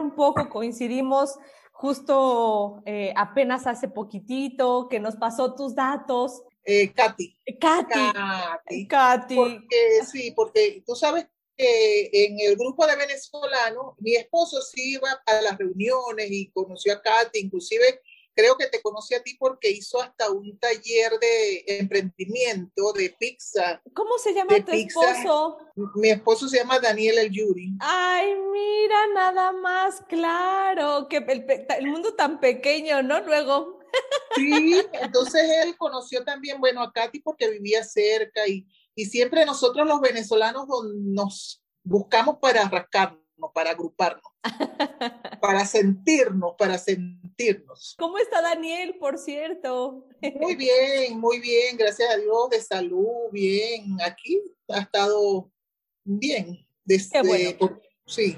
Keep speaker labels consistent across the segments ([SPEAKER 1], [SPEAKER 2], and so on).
[SPEAKER 1] un poco, coincidimos justo eh, apenas hace poquitito, que nos pasó tus datos.
[SPEAKER 2] Eh, Katy.
[SPEAKER 1] Katy.
[SPEAKER 2] Katy. Porque, sí, porque tú sabes que en el grupo de venezolanos, mi esposo sí iba a las reuniones y conoció a Katy, inclusive creo que te conocí a ti porque hizo hasta un taller de emprendimiento de pizza.
[SPEAKER 1] ¿Cómo se llama tu esposo?
[SPEAKER 2] Mi esposo se llama Daniel El Yuri.
[SPEAKER 1] Ay, mira, nada más, claro, que el, mundo tan pequeño, ¿no? Luego.
[SPEAKER 2] Sí, entonces él conoció también, bueno, a Katy porque vivía cerca y, y siempre nosotros los venezolanos nos buscamos para rascarnos para agruparnos, para sentirnos, para sentirnos.
[SPEAKER 1] ¿Cómo está Daniel, por cierto?
[SPEAKER 2] Muy bien, muy bien, gracias a Dios, de salud, bien. Aquí ha estado bien. Desde, bueno. sí,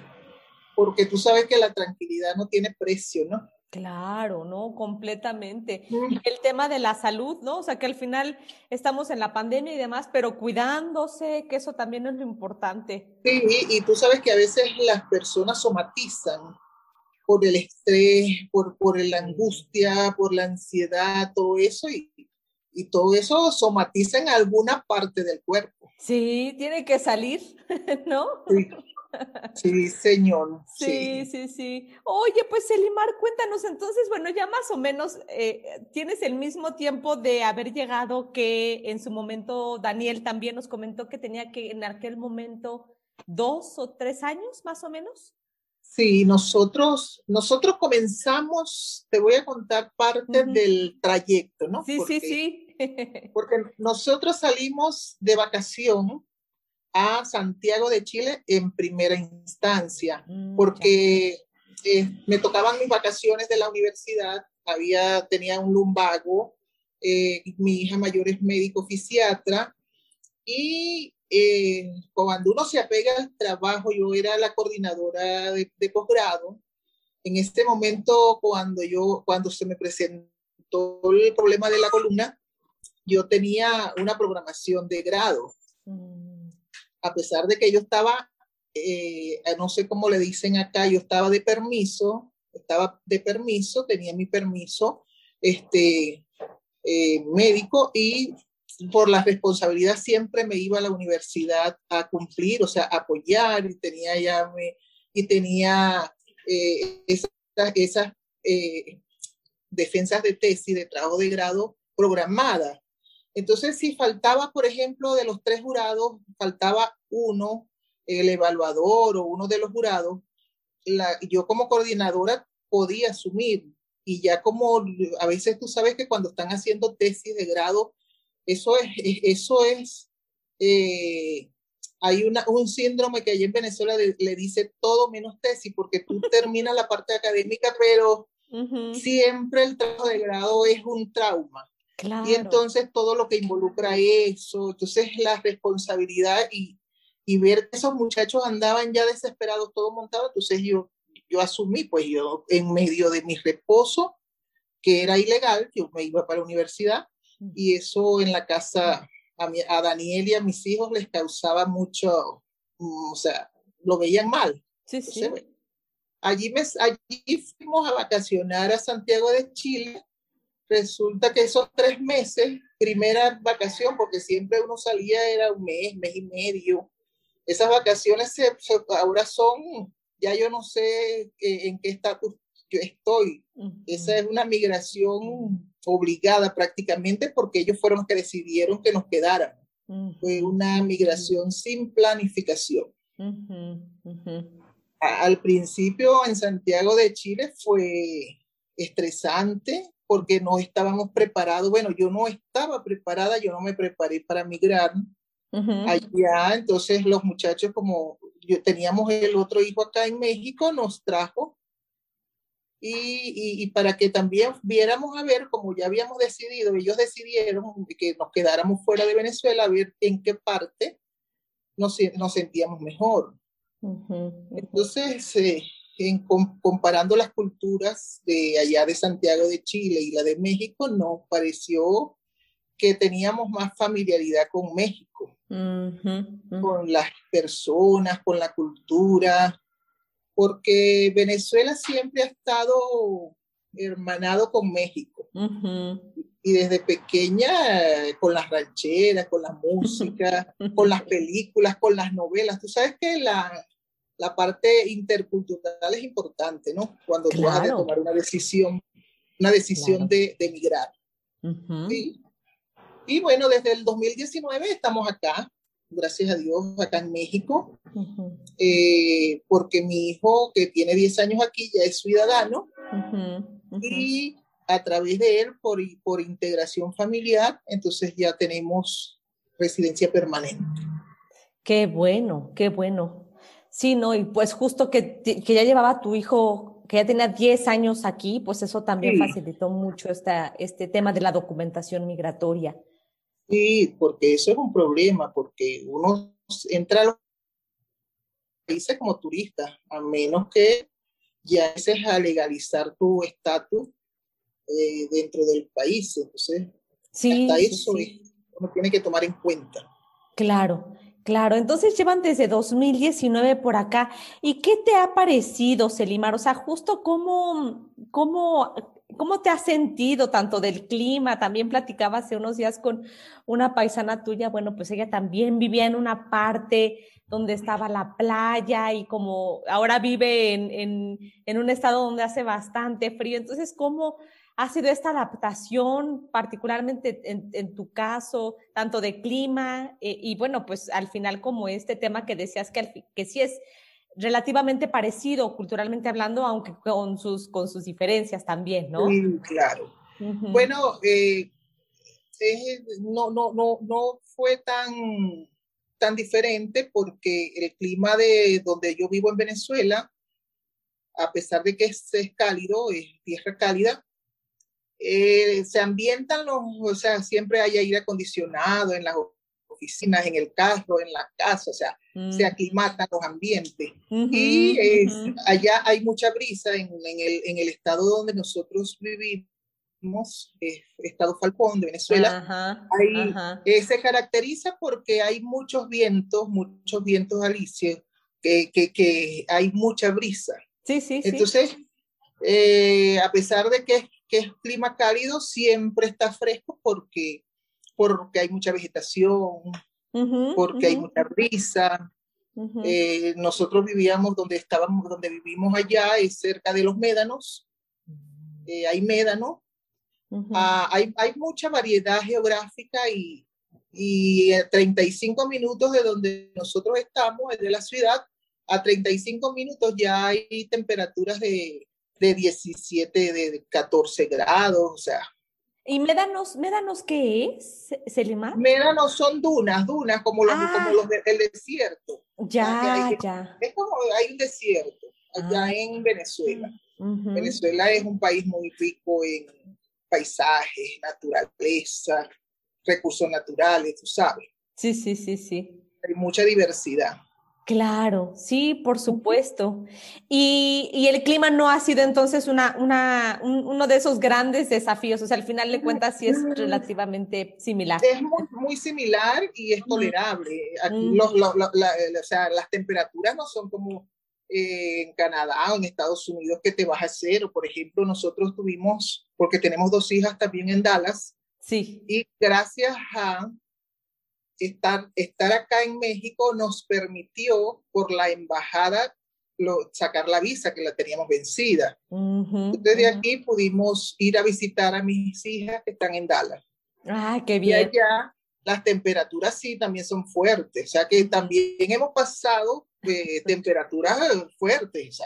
[SPEAKER 2] porque tú sabes que la tranquilidad no tiene precio, ¿no?
[SPEAKER 1] Claro, ¿no? Completamente. El tema de la salud, ¿no? O sea, que al final estamos en la pandemia y demás, pero cuidándose, que eso también es lo importante.
[SPEAKER 2] Sí, y, tú sabes que a veces las personas somatizan por el estrés, por, por la angustia, por la ansiedad, todo eso, y, y todo eso somatiza en alguna parte del cuerpo.
[SPEAKER 1] Sí, tiene que salir, ¿no?
[SPEAKER 2] Sí. Sí, señor.
[SPEAKER 1] Sí, sí, sí, Oye, pues Elimar, cuéntanos entonces, bueno, ya más o menos eh, tienes el mismo tiempo de haber llegado que en su momento Daniel también nos comentó que tenía que en aquel momento dos o tres años más o menos.
[SPEAKER 2] Sí, nosotros, nosotros comenzamos, te voy a contar parte del trayecto, ¿no?
[SPEAKER 1] Sí, sí, sí.
[SPEAKER 2] porque nosotros salimos de vacación a Santiago de Chile en primera instancia, mm, porque eh, me tocaban mis vacaciones de la universidad, había, tenía un lumbago, eh, mi hija mayor es médico fisiatra, y eh, cuando uno se apega al trabajo, yo era la coordinadora de, de posgrado, en este momento cuando yo, cuando se me presentó el problema de la columna, yo tenía una programación de grado. Mm a pesar de que yo estaba, eh, no sé cómo le dicen acá, yo estaba de permiso, estaba de permiso, tenía mi permiso este, eh, médico y por la responsabilidad siempre me iba a la universidad a cumplir, o sea, apoyar y tenía ya, me, y tenía eh, esas defensas de tesis, de trabajo de grado programadas. Entonces, si faltaba, por ejemplo, de los tres jurados, faltaba uno, el evaluador o uno de los jurados, la, yo como coordinadora podía asumir. Y ya como a veces tú sabes que cuando están haciendo tesis de grado, eso es, eso es, eh, hay una, un síndrome que allí en Venezuela le, dice todo menos tesis, porque tú terminas la parte académica, pero siempre el trabajo de grado es un trauma. Y entonces todo lo que involucra eso, entonces la responsabilidad y, y ver que esos muchachos andaban ya desesperados, todo montado, entonces yo, yo asumí, pues yo en medio de mi reposo, que era ilegal, yo me iba para la universidad y eso en la casa a, mi, a Daniel y a mis hijos les causaba mucho, mm, o sea, lo veían mal.
[SPEAKER 1] Sí, sí.
[SPEAKER 2] Allí, me, allí fuimos a vacacionar a Santiago de Chile resulta que esos tres meses, primera vacación, porque siempre uno salía, era un mes, mes y medio. Esas vacaciones ahora son, ya yo no sé en qué estatus yo estoy. Esa es una migración obligada prácticamente porque ellos fueron los que decidieron que nos quedáramos. Fue una migración sin planificación. Al principio en Santiago de Chile fue estresante, porque no estábamos preparados. Bueno, yo no estaba preparada, yo no me preparé para migrar allá. Entonces los muchachos, como yo teníamos el otro hijo acá en México, nos trajo. Y, y, para que también viéramos a ver, como ya habíamos decidido, ellos decidieron que nos quedáramos fuera de Venezuela, a ver en qué parte nos, nos sentíamos mejor. Entonces, eh, en, comparando las culturas de allá de Santiago de Chile y la de México, nos pareció que teníamos más familiaridad con México, con las personas, con la cultura. porque Venezuela siempre ha estado hermanado con México. Y desde pequeña, con las rancheras, con la música, con las películas, con las novelas. Tú sabes que la, la parte intercultural es importante, ¿no? Cuando tú vas a tomar una decisión, una decisión de, de, emigrar. Y bueno, desde el 2019 estamos acá, gracias a Dios, acá en México, eh, porque mi hijo, que tiene 10 años aquí, ya es ciudadano, y a través de él, por, por integración familiar, entonces ya tenemos residencia permanente.
[SPEAKER 1] Qué bueno, qué bueno. Sí, no, y pues justo que, que ya llevaba tu hijo, que ya tenía 10 años aquí, pues eso también facilitó mucho esta, este tema de la documentación migratoria.
[SPEAKER 2] Sí, porque eso es un problema, porque uno entra a los países como turista, a menos que ya es a legalizar tu estatus eh, dentro del país. Entonces, sí, hasta eso uno tiene que tomar en cuenta.
[SPEAKER 1] Claro, claro. Entonces llevan desde 2019 por acá. ¿Y qué te ha parecido, Selimar? O sea, justo cómo, cómo ¿Cómo te has sentido tanto del clima? También platicaba hace unos días con una paisana tuya, bueno, pues ella también vivía en una parte donde estaba la playa y como ahora vive en, en, un estado donde hace bastante frío. Entonces, ¿cómo ha sido esta adaptación, particularmente en, tu caso, tanto de clima eh, y bueno, pues al final como este tema que decías que, que sí es relativamente parecido culturalmente hablando, aunque con sus, con sus diferencias también, ¿no?
[SPEAKER 2] Sí, claro. Bueno, eh, no, no, no, no fue tan, tan diferente porque el clima de donde yo vivo en Venezuela, a pesar de que es, cálido, es tierra cálida, eh, se ambientan los, o sea, siempre hay aire acondicionado en las oficinas, en el carro, en la casa, o sea, se mm. aclimatan los ambientes. y allá hay mucha brisa en, el, en, el, estado donde nosotros vivimos, Estado Falcón de Venezuela, eh, se caracteriza porque hay muchos vientos, muchos vientos alicios, que, que, que hay mucha brisa.
[SPEAKER 1] Sí, sí,
[SPEAKER 2] Entonces, eh, a pesar de que, que es clima cálido, siempre está fresco porque porque hay mucha vegetación, porque hay mucha brisa. Eh, nosotros vivíamos donde estábamos, donde vivimos allá, es cerca de los médanos. Eh, hay médano. Ah, hay, hay, mucha variedad geográfica y, y a 35 minutos de donde nosotros estamos, de la ciudad, a 35 minutos ya hay temperaturas de, de 17, de 14 grados, o sea,
[SPEAKER 1] ¿Y médanos, médanos qué es, Selima?
[SPEAKER 2] Médanos son dunas, dunas como los, como ah. los del desierto.
[SPEAKER 1] Ya, ya.
[SPEAKER 2] Es como hay un desierto allá ah. en Venezuela. Venezuela es un país muy rico en paisajes, naturaleza, recursos naturales, tú sabes.
[SPEAKER 1] Sí, sí, sí, sí.
[SPEAKER 2] Hay mucha diversidad.
[SPEAKER 1] Claro, sí, por supuesto. Y, el clima no ha sido entonces una, una, uno de esos grandes desafíos, o sea, al final de cuentas sí es relativamente similar.
[SPEAKER 2] Es muy, similar y es tolerable. Aquí los, o sea, las temperaturas no son como eh, en Canadá o en Estados Unidos que te vas a hacer. Por ejemplo, nosotros tuvimos, porque tenemos dos hijas también en Dallas.
[SPEAKER 1] Sí.
[SPEAKER 2] Y gracias a estar, estar acá en México nos permitió por la embajada lo, sacar la visa que la teníamos vencida. Desde aquí pudimos ir a visitar a mis hijas que están en Dallas.
[SPEAKER 1] Ah, qué bien.
[SPEAKER 2] Y allá las temperaturas sí también son fuertes, o sea que también hemos pasado temperaturas fuertes.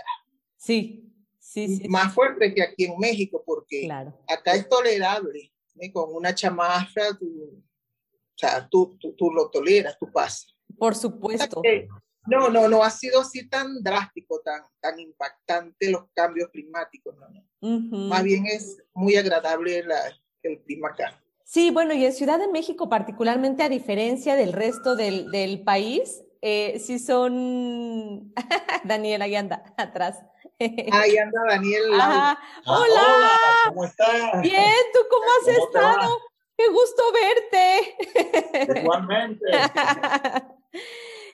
[SPEAKER 1] sí, sí, sí.
[SPEAKER 2] Más fuertes que aquí en México, porque acá es tolerable. ¿eh? Con una chamarra, o sea, tú, tú, lo toleras, tú pasas.
[SPEAKER 1] Por supuesto.
[SPEAKER 2] no, no, no ha sido así tan drástico, tan, tan impactante los cambios climáticos, no, no. Más bien es muy agradable el clima acá.
[SPEAKER 1] Sí, bueno, y en Ciudad de México particularmente, a diferencia del resto del, del país, eh, sí son... Daniel, ahí anda, atrás.
[SPEAKER 2] Ahí anda Daniel.
[SPEAKER 1] Ah, hola. ¿Cómo estás? Bien, ¿tú cómo has estado? Qué gusto verte.
[SPEAKER 3] Igualmente.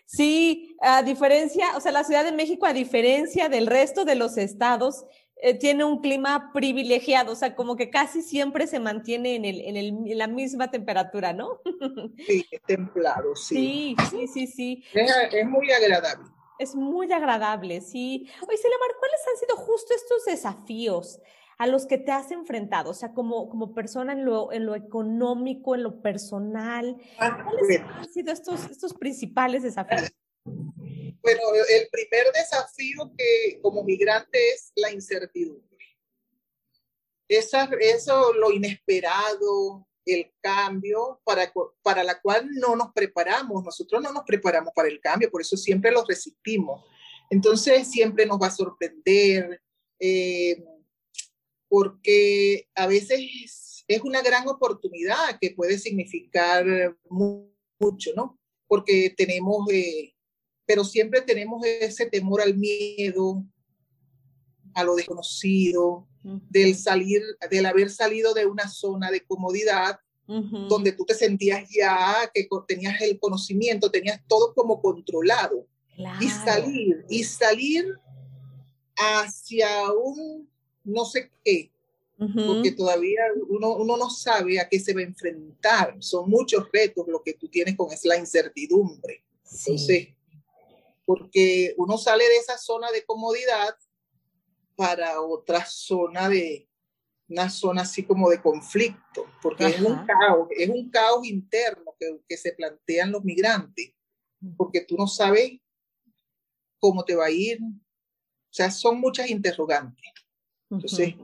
[SPEAKER 1] Sí, a diferencia, o sea, la Ciudad de México, a diferencia del resto de los estados, eh, tiene un clima privilegiado, o sea, como que casi siempre se mantiene en, el, en, el, en la misma temperatura, ¿no?
[SPEAKER 2] sí, templado,
[SPEAKER 1] sí. Sí, sí, sí, sí.
[SPEAKER 2] Es, es muy agradable.
[SPEAKER 1] Es muy agradable, sí. Oye, Selemar, ¿cuáles han sido justo estos desafíos a los que te has enfrentado? O sea, como, como persona en lo, en lo económico, en lo personal. Ah, ¿Cuáles han sido estos, estos principales desafíos?
[SPEAKER 2] Bueno, el primer desafío que como migrante es la incertidumbre. Esa, eso, lo inesperado, el cambio para, para la cual no nos preparamos. Nosotros no nos preparamos para el cambio, por eso siempre lo resistimos. Entonces siempre nos va a sorprender, eh, porque a veces es, una gran oportunidad que puede significar mucho, ¿no? Porque tenemos, eh, pero siempre tenemos ese temor al miedo, a lo desconocido, del salir, del haber salido de una zona de comodidad donde tú te sentías ya que tenías el conocimiento, tenías todo como controlado. Y salir, y salir hacia un no sé qué, porque todavía uno, uno, no sabe a qué se va a enfrentar. Son muchos retos lo que tú tienes con es la incertidumbre. Entonces, porque uno sale de esa zona de comodidad para otra zona de, una zona así como de conflicto, porque es un caos, es un caos interno que, que, se plantean los migrantes, porque tú no sabes cómo te va a ir, o sea, son muchas interrogantes. Entonces,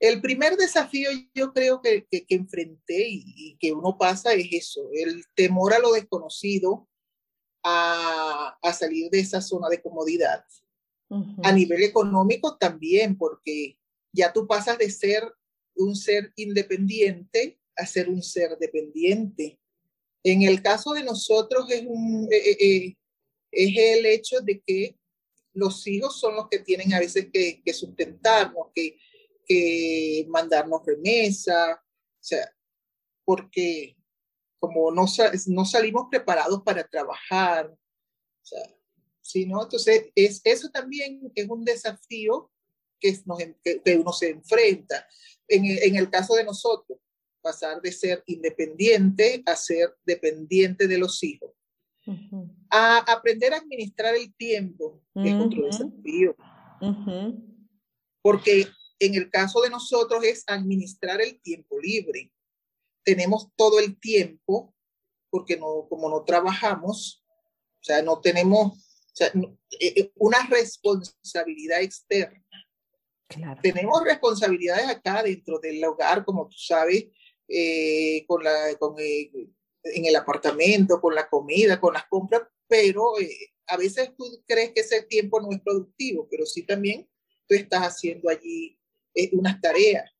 [SPEAKER 2] el primer desafío yo creo que, que, enfrenté y, y, que uno pasa es eso, el temor a lo desconocido, a, a salir de esa zona de comodidad. A nivel económico también, porque ya tú pasas de ser un ser independiente a ser un ser dependiente. En el caso de nosotros es, un, eh, eh, eh, es el hecho de que los hijos son los que tienen a veces que, sustentarnos, que, mandarnos remesa, o sea, porque como no, no salimos preparados para trabajar, o sea, ¿sí, no? Entonces, es, eso también es un desafío que, nos, que, uno se enfrenta. En, en, el caso de nosotros, pasar de ser independiente a ser dependiente de los hijos. A aprender a administrar el tiempo, que es otro desafío. Porque en el caso de nosotros es administrar el tiempo libre. Tenemos todo el tiempo, porque no, como no trabajamos, o sea, no tenemos sea, eh, eh, una responsabilidad externa. Claro. Tenemos responsabilidades acá dentro del hogar, como tú sabes, eh, con la, con, en el apartamento, con la comida, con las compras, pero a veces tú crees que ese tiempo no es productivo, pero sí también tú estás haciendo allí unas tareas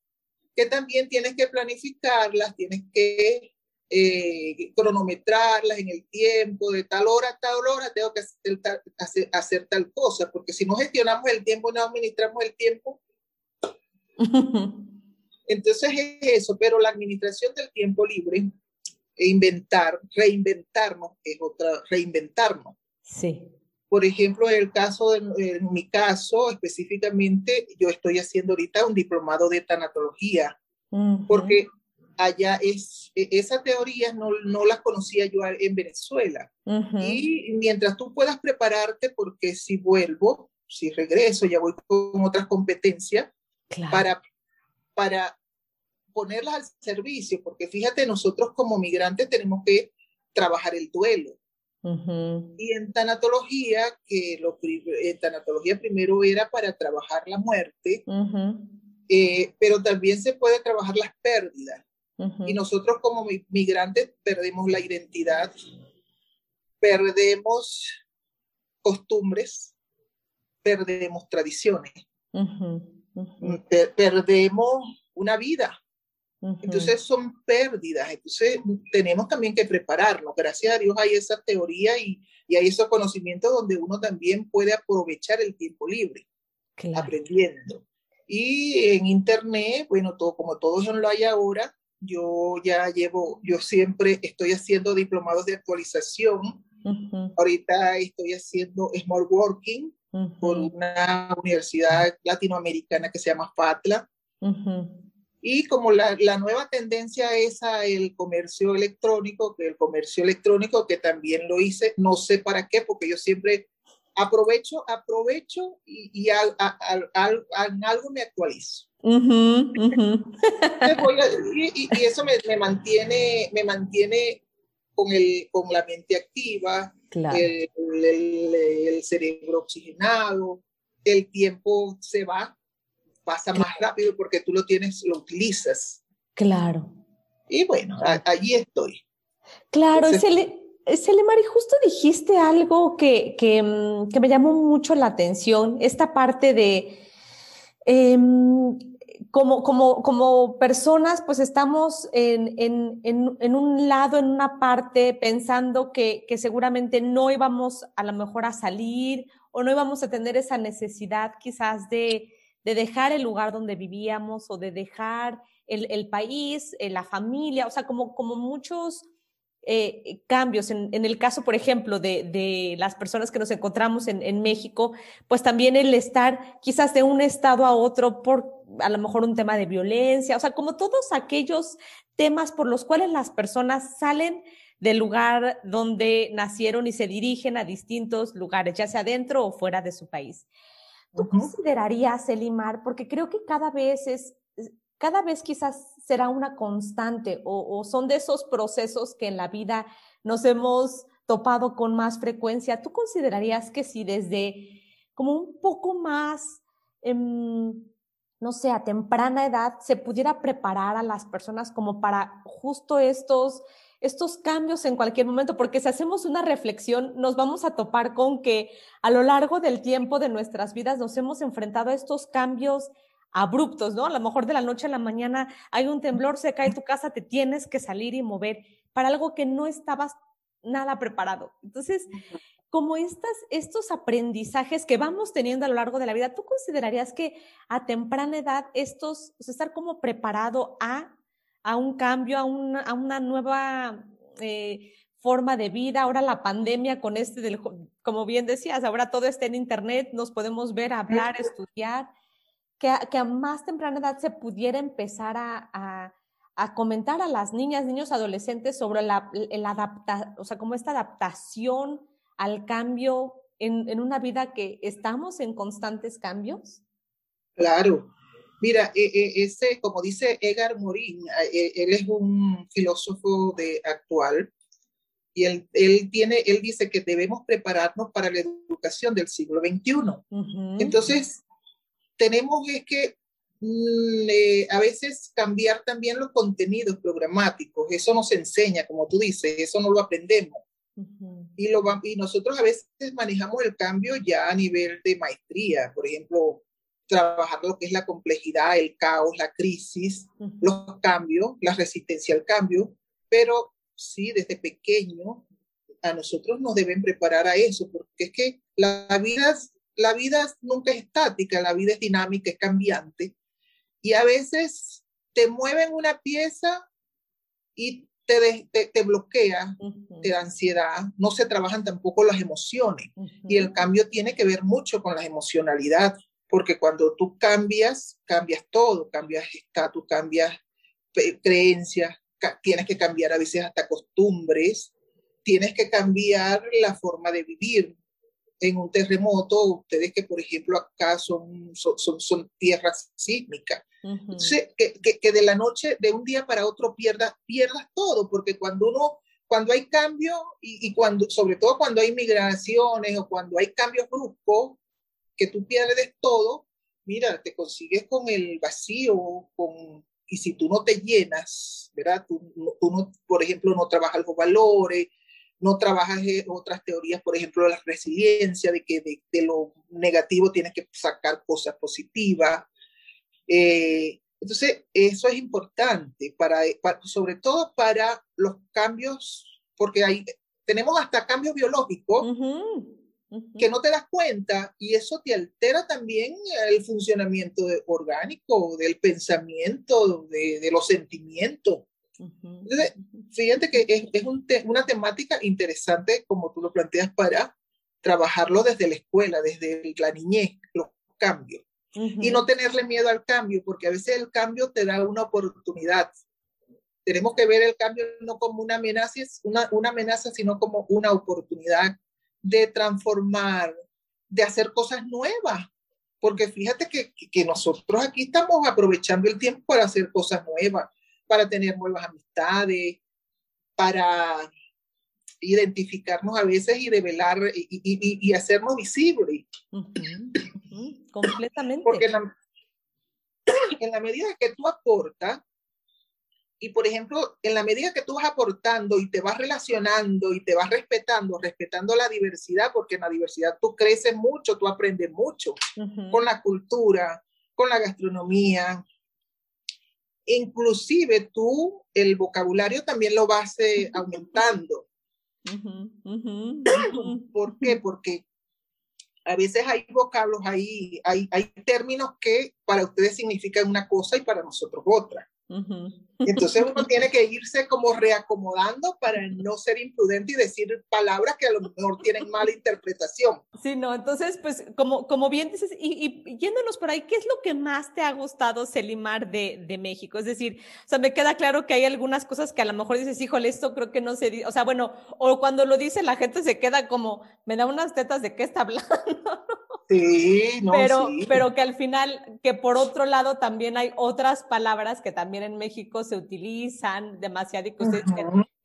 [SPEAKER 2] que también tienes que planificarlas, tienes que eh, cronometrarlas en el tiempo, de tal hora a tal hora tengo que hacer tal, hacer, tal cosa, porque si no gestionamos el tiempo, no administramos el tiempo. Entonces es eso, pero la administración del tiempo libre, e inventar, reinventarnos, es otra, reinventarnos.
[SPEAKER 1] Sí.
[SPEAKER 2] Por ejemplo, en el caso, de, en mi caso específicamente, yo estoy haciendo ahorita un diplomado de tanatología, porque allá es, e, esas teorías no, no las conocía yo en Venezuela. Y mientras tú puedas prepararte, porque si vuelvo, si regreso, ya voy con otras competencias para, para ponerlas al servicio, porque fíjate, nosotros como migrantes tenemos que trabajar el duelo. Y en tanatología, que lo, en tanatología primero era para trabajar la muerte, eh, pero también se puede trabajar las pérdidas. Y nosotros como migrantes perdemos la identidad, perdemos costumbres, perdemos tradiciones, perdemos una vida. Entonces son pérdidas, entonces tenemos también que prepararnos. Gracias a Dios hay esa teoría y, y hay esos conocimientos donde uno también puede aprovechar el tiempo libre, aprendiendo. Y en Internet, bueno, todo, como todo eso lo hay ahora, yo ya llevo, yo siempre estoy haciendo diplomados de actualización. Ahorita estoy haciendo Smart Working por una universidad latinoamericana que se llama FATLA. Y como la, la, nueva tendencia es a el comercio electrónico, que el comercio electrónico, que también lo hice, no sé para qué, porque yo siempre aprovecho, aprovecho y, y a, en algo me actualizo. y, y, eso me, me, mantiene, me mantiene con, el, con la mente activa, el, el, el, cerebro oxigenado, el tiempo se va, pasa más rápido porque tú lo tienes, lo utilizas.
[SPEAKER 1] Claro.
[SPEAKER 2] Y bueno, allí estoy.
[SPEAKER 1] Claro, Entonces, Selemari, justo dijiste algo que, que, mm, que, me llamó mucho la atención, esta parte de, em, como, como, como personas, pues estamos en, en, en, un lado, en una parte, pensando que, que seguramente no íbamos a lo mejor a salir o no íbamos a tener esa necesidad quizás de, de dejar el lugar donde vivíamos o de dejar el, el país, eh, la familia, o sea, como, como muchos eh, cambios. En, el caso, por ejemplo, de, las personas que nos encontramos en, México, pues también el estar quizás de un estado a otro por a lo mejor un tema de violencia, o sea, como todos aquellos temas por los cuales las personas salen del lugar donde nacieron y se dirigen a distintos lugares, ya sea dentro o fuera de su país. ¿Tú considerarías, Elimar, porque creo que cada vez es, cada vez quizás será una constante o, son de esos procesos que en la vida nos hemos topado con más frecuencia. ¿Tú considerarías que si desde como un poco más, em, no sé, a temprana edad se pudiera preparar a las personas como para justo estos, estos cambios en cualquier momento? Porque si hacemos una reflexión, nos vamos a topar con que a lo largo del tiempo de nuestras vidas nos hemos enfrentado a estos cambios abruptos, ¿no? A lo mejor de la noche a la mañana hay un temblor, se cae tu casa, te tienes que salir y mover para algo que no estabas nada preparado. Entonces, como estas, estos aprendizajes que vamos teniendo a lo largo de la vida, ¿tú considerarías que a temprana edad estos, o sea, estar como preparado a, a un cambio, a una, a una nueva eh, forma de vida, ahora la pandemia con este del, como bien decías, ahora todo está en internet, nos podemos ver, hablar, estudiar que a, más temprana edad se pudiera empezar a, comentar a las niñas, niños, adolescentes sobre la, el adapta, o sea, como esta adaptación al cambio en, una vida que estamos en constantes cambios?
[SPEAKER 2] Claro. Mira, e, e, ese, como dice Edgar Morin, e, él es un filósofo de actual y él, él, tiene, él dice que debemos prepararnos para la educación del siglo XXI. Entonces, tenemos es que mm, eh, a veces cambiar también los contenidos programáticos. Eso nos enseña, como tú dices, eso no lo aprendemos. y, lo, y nosotros a veces manejamos el cambio ya a nivel de maestría, por ejemplo, trabajar lo que es la complejidad, el caos, la crisis, los cambios, la resistencia al cambio, pero sí, desde pequeño a nosotros nos deben preparar a eso, porque es que la vida la vida nunca es estática, la vida es dinámica, es cambiante. Y a veces te mueven una pieza y te, te, bloquea, te da ansiedad. No se trabajan tampoco las emociones. Y el cambio tiene que ver mucho con la emocionalidad, porque cuando tú cambias, cambias todo, cambias estatus, cambias creencias, tienes que cambiar a veces hasta costumbres, tienes que cambiar la forma de vivir, en un terremoto, ustedes que por ejemplo acá son, son, son, tierras sísmicas. Entonces, que, que, de la noche, de un día para otro pierdas, pierdas todo, porque cuando uno, cuando hay cambio y, y, cuando, sobre todo cuando hay migraciones o cuando hay cambios bruscos, que tú pierdes todo, mira, te consigues con el vacío, con, y si tú no te llenas, ¿verdad? Tú, tú no, por ejemplo, no trabajas los valores, no trabajas otras teorías, por ejemplo, la resiliencia, de que de, lo negativo tienes que sacar cosas positivas. Eh, entonces, eso es importante, para, sobre todo para los cambios, porque hay, tenemos hasta cambios biológicos que no te das cuenta y eso te altera también el funcionamiento orgánico, del pensamiento, de, de los sentimientos. Entonces, fíjate que es, es un una temática interesante, como tú lo planteas, para trabajarlo desde la escuela, desde la niñez, los cambios. Y no tenerle miedo al cambio, porque a veces el cambio te da una oportunidad. Tenemos que ver el cambio no como una amenaza, una, una amenaza, sino como una oportunidad de transformar, de hacer cosas nuevas. Porque fíjate que, que nosotros aquí estamos aprovechando el tiempo para hacer cosas nuevas, para tener nuevas amistades, para identificarnos a veces y revelar y, y, y hacernos visibles.
[SPEAKER 1] Completamente.
[SPEAKER 2] Porque en la, en la, medida que tú aportas, y por ejemplo, en la medida que tú vas aportando y te vas relacionando y te vas respetando, respetando la diversidad, porque en la diversidad tú creces mucho, tú aprendes mucho con la cultura, con la gastronomía. Inclusive tú el vocabulario también lo vas eh, aumentando. ¿Por qué? Porque a veces hay vocablos, hay, hay, hay términos que para ustedes significan una cosa y para nosotros otra. Entonces uno tiene que irse como reacomodando para no ser imprudente y decir palabras que a lo mejor tienen mala interpretación.
[SPEAKER 1] Sí, no, entonces pues como, como bien dices, y, y yéndonos por ahí, ¿qué es lo que más te ha gustado, Selimar, de, de, México? Es decir, o sea, me queda claro que hay algunas cosas que a lo mejor dices, híjole, esto creo que no se dice, o sea, bueno, o cuando lo dice la gente se queda como, me da unas tetas de qué está hablando.
[SPEAKER 2] Sí, no,
[SPEAKER 1] pero, pero que al final, que por otro lado también hay otras palabras que también en México se utilizan demasiado y que ustedes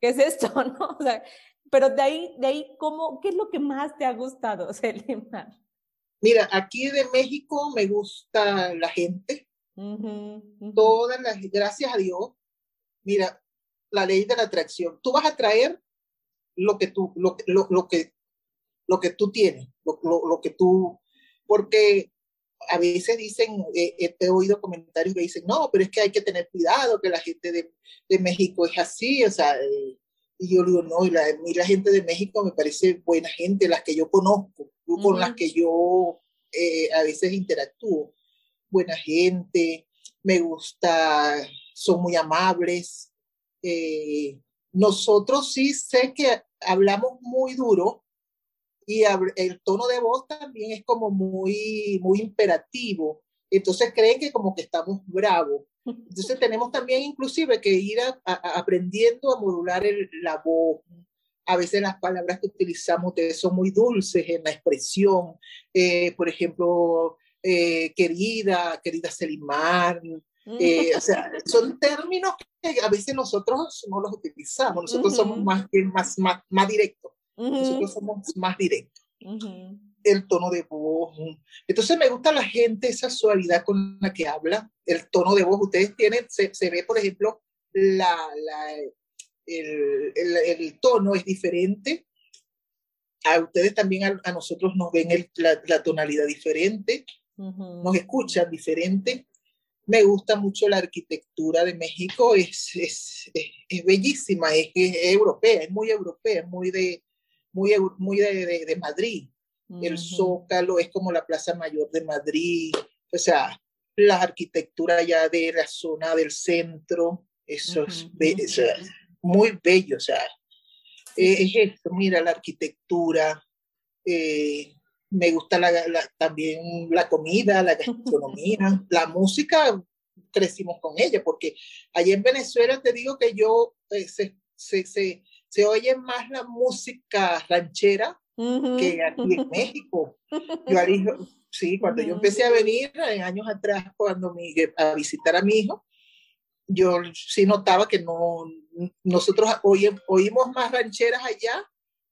[SPEAKER 1] ¿qué es esto? ¿no? O sea, pero de ahí, de ahí, ¿cómo, ¿qué es lo que más te ha gustado, Selimar?
[SPEAKER 2] Mira, aquí de México me gusta la gente, todas las, gracias a Dios, mira, la ley de la atracción, tú vas a traer lo que tú, lo, lo, lo que, lo que tú tienes, lo, lo que tú porque a veces dicen, eh, he oído comentarios que dicen, no, pero es que hay que tener cuidado, que la gente de, de México es así, o sea, eh, y yo digo, no, y la, la gente de México me parece buena gente, las que yo conozco, con las que yo eh, a veces interactúo, buena gente, me gusta, son muy amables. nosotros sí sé que hablamos muy duro, y el tono de voz también es como muy, muy imperativo. Entonces creen que como que estamos bravos. Entonces tenemos también inclusive que ir aprendiendo a modular la voz. A veces las palabras que utilizamos son muy dulces en la expresión. Eh, por ejemplo, eh, querida, querida Selimar. Eh, o sea, son términos que a veces nosotros no los utilizamos. Nosotros somos más, más, más, más directos. Nosotros somos más directos. El tono de voz. Entonces me gusta la gente, esa suavidad con la que habla, el tono de voz. Ustedes tienen, se, se ve, por ejemplo, la, la el, el, el, tono es diferente. A ustedes también, a, a nosotros nos ven el, la, la, tonalidad diferente, nos escuchan diferente. Me gusta mucho la arquitectura de México, es, es, es, es bellísima, es, es, europea, es muy europea, es muy de, muy, muy de, de, Madrid. El Zócalo es como la Plaza Mayor de Madrid, o sea, la arquitectura ya de la zona del centro, eso es, muy bello, o sea, eh, es esto, mira la arquitectura, eh, me gusta la, también la comida, la gastronomía, la música, crecimos con ella, porque allá en Venezuela te digo que yo eh, se, se, se, se oye más la música ranchera que aquí en México. Yo, sí, cuando yo empecé a venir en años atrás, cuando me, a visitar a mi hijo, yo sí notaba que no, nosotros oímos más rancheras allá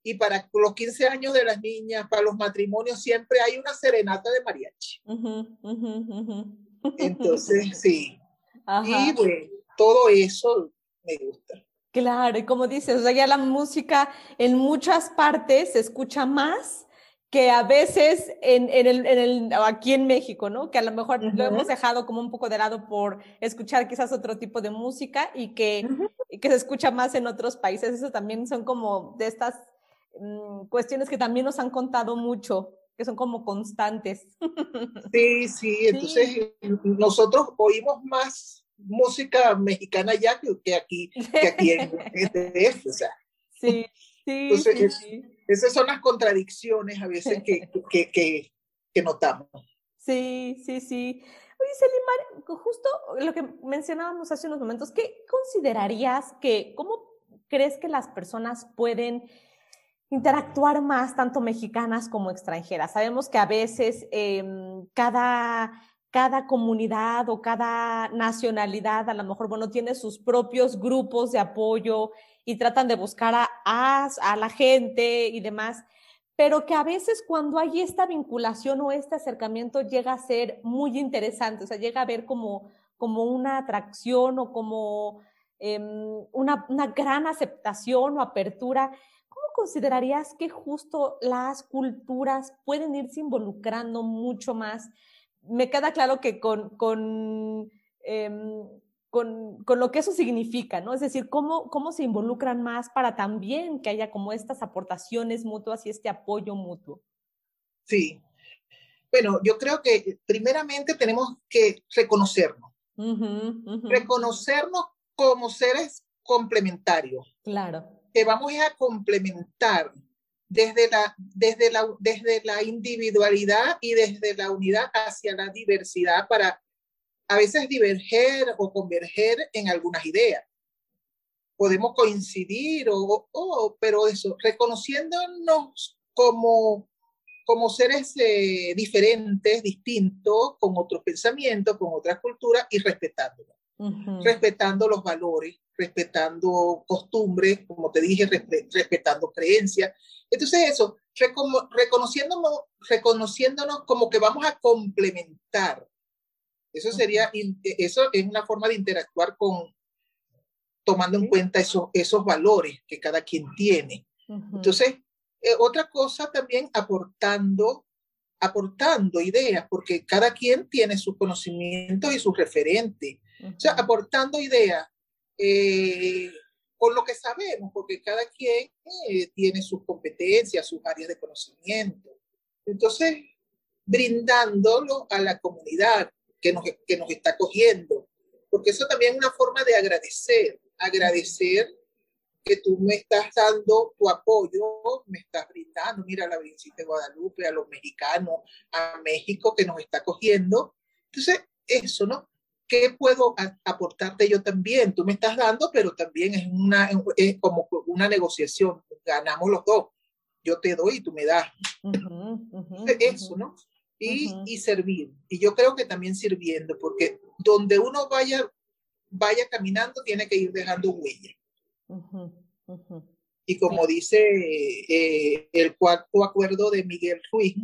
[SPEAKER 2] y para los 15 años de las niñas, para los matrimonios, siempre hay una serenata de mariachi. Entonces, sí. Y bueno, todo eso me gusta.
[SPEAKER 1] Claro, y como dices, o sea, ya la música en muchas partes se escucha más que a veces en, en, el, en el, aquí en México, ¿no? Que a lo mejor lo hemos dejado como un poco de lado por escuchar quizás otro tipo de música y que, y que se escucha más en otros países. Eso también son como de estas mmm, cuestiones que también nos han contado mucho, que son como constantes.
[SPEAKER 2] Sí, sí, entonces sí. nosotros oímos más música mexicana ya que, aquí, que aquí en, DF, o sea.
[SPEAKER 1] Sí, sí, sí,
[SPEAKER 2] Esas son las contradicciones a veces que, que, que, que notamos.
[SPEAKER 1] Sí, sí, sí. Oye, Selimar, justo lo que mencionábamos hace unos momentos, ¿qué considerarías que, cómo crees que las personas pueden interactuar más, tanto mexicanas como extranjeras? Sabemos que a veces em, cada, cada comunidad o cada nacionalidad a lo mejor, bueno, tiene sus propios grupos de apoyo y tratan de buscar a, a, a la gente y demás pero que a veces cuando hay esta vinculación o este acercamiento llega a ser muy interesante, o sea, llega a ver como, como una atracción o como em, una, una, gran aceptación o apertura. ¿Cómo considerarías que justo las culturas pueden irse involucrando mucho más? Me queda claro que con, con em, con, con, lo que eso significa, ¿no? Es decir, cómo, cómo se involucran más para también que haya como estas aportaciones mutuas y este apoyo mutuo.
[SPEAKER 2] Sí. Bueno, yo creo que primeramente tenemos que reconocernos. Reconocernos como seres complementarios.
[SPEAKER 1] Claro.
[SPEAKER 2] Que vamos a complementar desde la, desde, la, desde la individualidad y desde la unidad hacia la diversidad para a veces diverger o converger en algunas ideas. Podemos coincidir, o, pero eso, reconociéndonos como, como seres eh, diferentes, distintos, con otros pensamientos, con otras culturas y respetándolos. Respetando los valores, respetando costumbres, como te dije, respetando creencias. Entonces eso, reconociéndonos, reconociéndonos como que vamos a complementar. Eso sería, e, eso es una forma de interactuar con, tomando en cuenta esos, esos valores que cada quien tiene. Entonces, eh, otra cosa también aportando, aportando ideas, porque cada quien tiene sus conocimientos y sus referentes. O sea, aportando ideas eh, con lo que sabemos, porque cada quien eh, tiene sus competencias, sus áreas de conocimiento. Entonces, brindándolo a la comunidad, que nos, que nos está cogiendo, porque eso también es una forma de agradecer, agradecer que tú me estás dando tu apoyo, me estás brindando, mira la Virgencita de Guadalupe, a los mexicanos, a México que nos está cogiendo. Entonces, eso, ¿no? ¿Qué puedo aportarte yo también? Tú me estás dando, pero también es, una, es como una negociación, ganamos los dos. Yo te doy y tú me das. eso, ¿no? y, servir. Y yo creo que también sirviendo, porque donde uno vaya, vaya caminando, tiene que ir dejando huella. Y como dice eh, el cuarto acuerdo de Miguel Ruiz,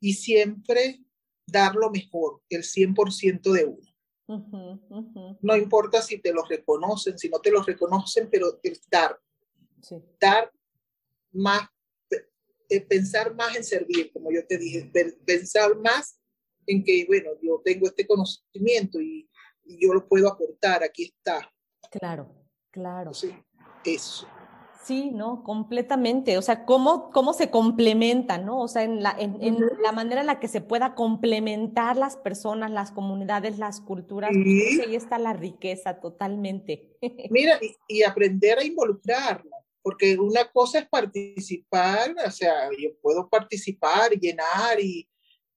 [SPEAKER 2] y siempre dar lo mejor, el 100% de uno. No importa si te lo reconocen, si no te lo reconocen, pero el dar. Dar más pensar más en servir, como yo te dije, pensar más en que, bueno, yo tengo este conocimiento y, yo lo puedo aportar, aquí está.
[SPEAKER 1] Claro, claro.
[SPEAKER 2] Sí, eso.
[SPEAKER 1] Sí, ¿no? Completamente. O sea, cómo, cómo se complementa, ¿no? O sea, en la, en, la manera en la que se pueda complementar las personas, las comunidades, las culturas. Pues, ahí está la riqueza totalmente.
[SPEAKER 2] Mira, y, y aprender a involucrarnos porque una cosa es participar, o sea, yo puedo participar, llenar y,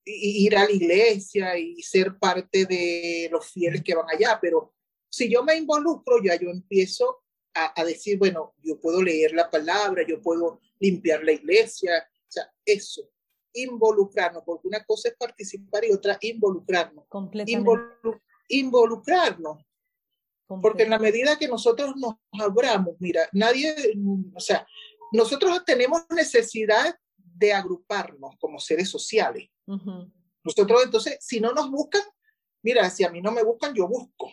[SPEAKER 2] ir a la iglesia y ser parte de los fieles que van allá, pero si yo me involucro, ya yo empiezo a, a, decir, bueno, yo puedo leer la palabra, yo puedo limpiar la iglesia, o sea, eso, involucrarnos, porque una cosa es participar y otra involucrarnos. involucrarnos porque en la medida que nosotros nos abramos, mira, nadie, o sea, nosotros tenemos necesidad de agruparnos como seres sociales. Nosotros entonces, si no nos buscan, mira, si a mí no me buscan, yo busco.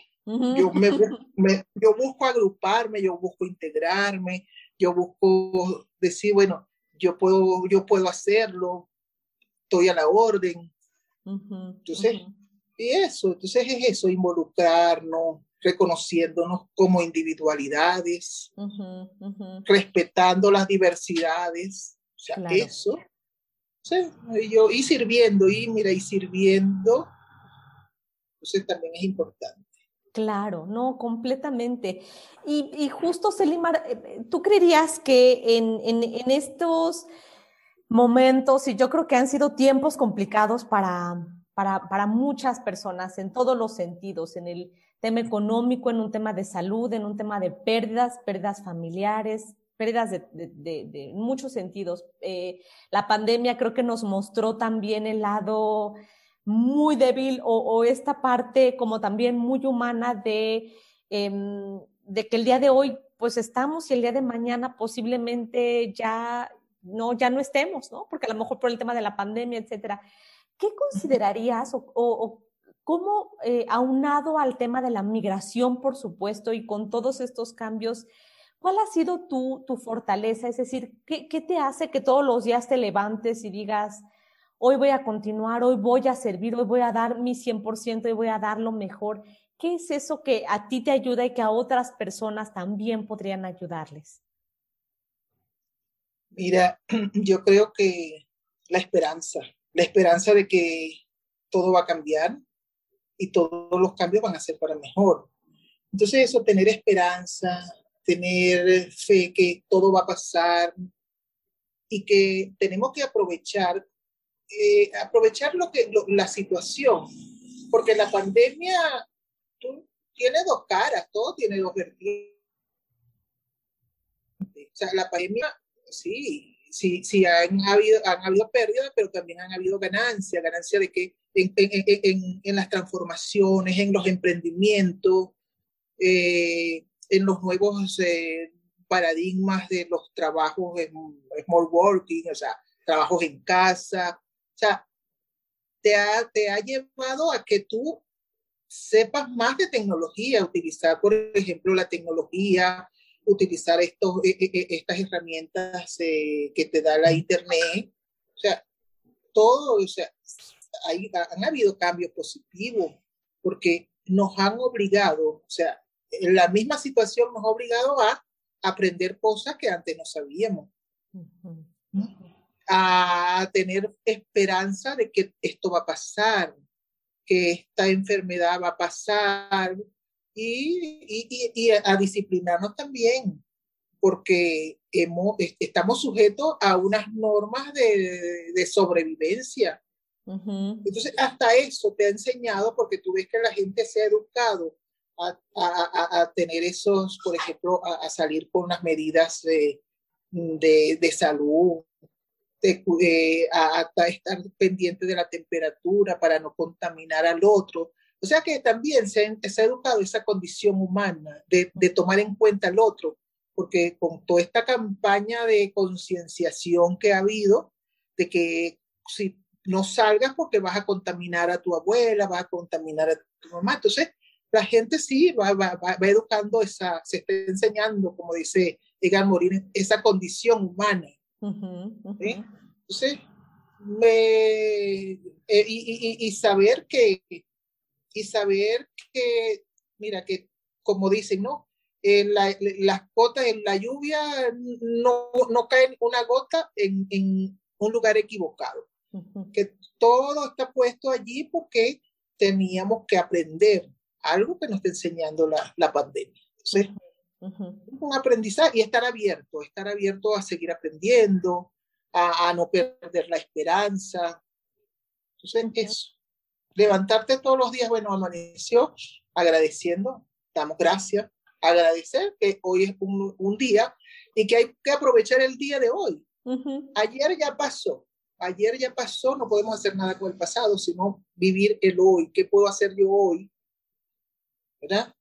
[SPEAKER 2] Yo, me, yo busco agruparme, yo busco integrarme, yo busco decir, bueno, yo puedo, yo puedo hacerlo, estoy a la orden. entonces, y eso, entonces es eso, involucrarnos, reconociéndonos como individualidades, respetando las diversidades, o sea, eso. y yo, y sirviendo, y mira, y sirviendo, entonces también es importante.
[SPEAKER 1] Claro, no, completamente. Y, justo, Selimar, eh, ¿tú creerías que en, en, estos momentos, y yo creo que han sido tiempos complicados para, para, para, muchas personas en todos los sentidos, en el tema económico, en un tema de salud, en un tema de pérdidas, pérdidas familiares, pérdidas de, de, muchos sentidos. Eh, la pandemia creo que nos mostró también el lado muy débil o, esta parte como también muy humana de, em, de que el día de hoy pues estamos y el día de mañana posiblemente ya no, ya no estemos, ¿no? Porque a lo mejor por el tema de la pandemia, etcétera. ¿Qué considerarías o, o, cómo, eh, aunado al tema de la migración, por supuesto, y con todos estos cambios, cuál ha sido tu, tu fortaleza? Es decir, ¿qué, ¿qué te hace que todos los días te levantes y digas, hoy voy a continuar, hoy voy a servir, hoy voy a dar mi 100% y voy a dar lo mejor. ¿Qué es eso que a ti te ayuda y que a otras personas también podrían ayudarles?
[SPEAKER 2] Mira, yo creo que la esperanza, la esperanza de que todo va a cambiar y todos los cambios van a ser para mejor. Entonces eso, tener esperanza, tener fe que todo va a pasar y que tenemos que aprovechar eh, aprovechar lo que, la situación, porque la pandemia tiene dos caras, todo tiene dos vertientes. O sea, la pandemia, sí, sí, sí han habido, han habido pérdidas, pero también han habido ganancias, ganancias de que en, en, en, las transformaciones, en los emprendimientos, eh, en los nuevos eh, paradigmas de los trabajos en small working, o sea, trabajos en casa, sea, te ha, te ha llevado a que tú sepas más de tecnología, utilizar, por ejemplo, la tecnología, utilizar estos, e, e, e, estas herramientas eh, que te da la Internet. O sea, todo, o sea, hay, han habido cambios positivos porque nos han obligado, o sea, la misma situación nos ha obligado a aprender cosas que antes no sabíamos a tener esperanza de que esto va a pasar, que esta enfermedad va a pasar y, y, a disciplinarnos también, porque hemos, estamos sujetos a unas normas de, de sobrevivencia. Entonces, hasta eso te ha enseñado, porque tú ves que la gente se ha educado a, a, a tener esos, por ejemplo, a, salir con unas medidas de, de, de salud, eh, a, estar pendiente de la temperatura para no contaminar al otro. O sea que también se, ha educado esa condición humana de, de, tomar en cuenta al otro, porque con toda esta campaña de concienciación que ha habido, de que si no salgas porque vas a contaminar a tu abuela, vas a contaminar a tu mamá, entonces la gente sí va, va, va, educando esa, se está enseñando, como dice Egan Morin, esa condición humana entonces, me, eh, y, saber que, y saber que, mira, que como dicen, ¿no? La, las gotas en la lluvia no, no caen una gota en, en un lugar equivocado. Que todo está puesto allí porque teníamos que aprender algo que nos está enseñando la, la pandemia. Entonces, un aprendizaje y estar abierto, estar abierto a seguir aprendiendo, a, no perder la esperanza. Entonces, eso. Levantarte todos los días, bueno, amaneció agradeciendo, damos gracias, agradecer que hoy es un, un día y que hay que aprovechar el día de hoy. Ayer ya pasó, ayer ya pasó, no podemos hacer nada con el pasado, sino vivir el hoy. ¿Qué puedo hacer yo hoy? ¿Verdad?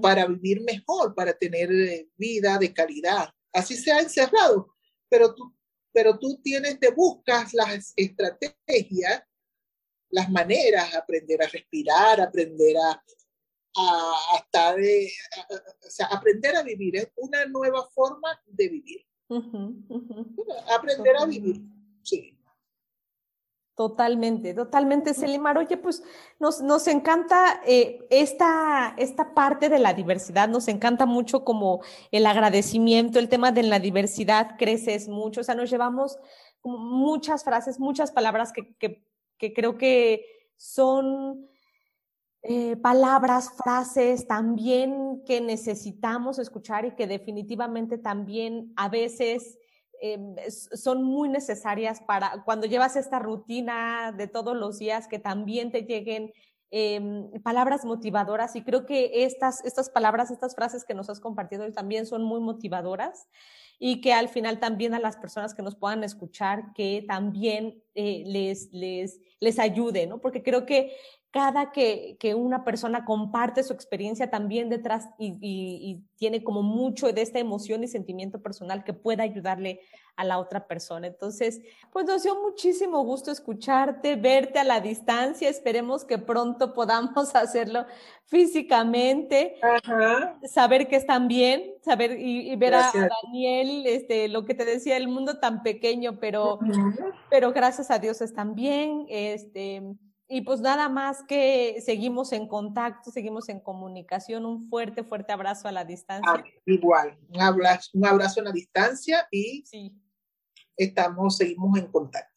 [SPEAKER 2] Para vivir mejor, para tener eh, vida de calidad. Así se ha encerrado, pero tú, pero tú tienes, te buscas las estrategias, las maneras, aprender a respirar, aprender a, a, estar, eh, o sea, aprender a vivir, es una nueva forma de vivir. Aprender a vivir, sí.
[SPEAKER 1] Totalmente, totalmente, Selimar. Oye, pues nos, nos encanta eh, esta, esta parte de la diversidad, nos encanta mucho como el agradecimiento, el tema de la diversidad creces mucho, o sea, nos llevamos muchas frases, muchas palabras que, que, que creo que son eh, palabras, frases también que necesitamos escuchar y que definitivamente también a veces em, son muy necesarias para cuando llevas esta rutina de todos los días, que también te lleguen em, palabras motivadoras. Y creo que estas, estas palabras, estas frases que nos has compartido hoy también son muy motivadoras y que al final también a las personas que nos puedan escuchar, que también eh, les, les, les ayude, ¿no? Porque creo que cada que, que, una persona comparte su experiencia también detrás y, y, tiene como mucho de esta emoción y sentimiento personal que pueda ayudarle a la otra persona. Entonces, pues nos dio muchísimo gusto escucharte, verte a la distancia. Esperemos que pronto podamos hacerlo físicamente, saber que están bien, saber y, ver a, Daniel, este, lo que te decía, el mundo tan pequeño, pero, pero gracias a Dios están bien. Este, y pues nada más que seguimos en contacto, seguimos en comunicación. Un fuerte, fuerte abrazo a la distancia. Ah,
[SPEAKER 2] igual, un abrazo, un abrazo a la distancia y sí. estamos, seguimos en contacto.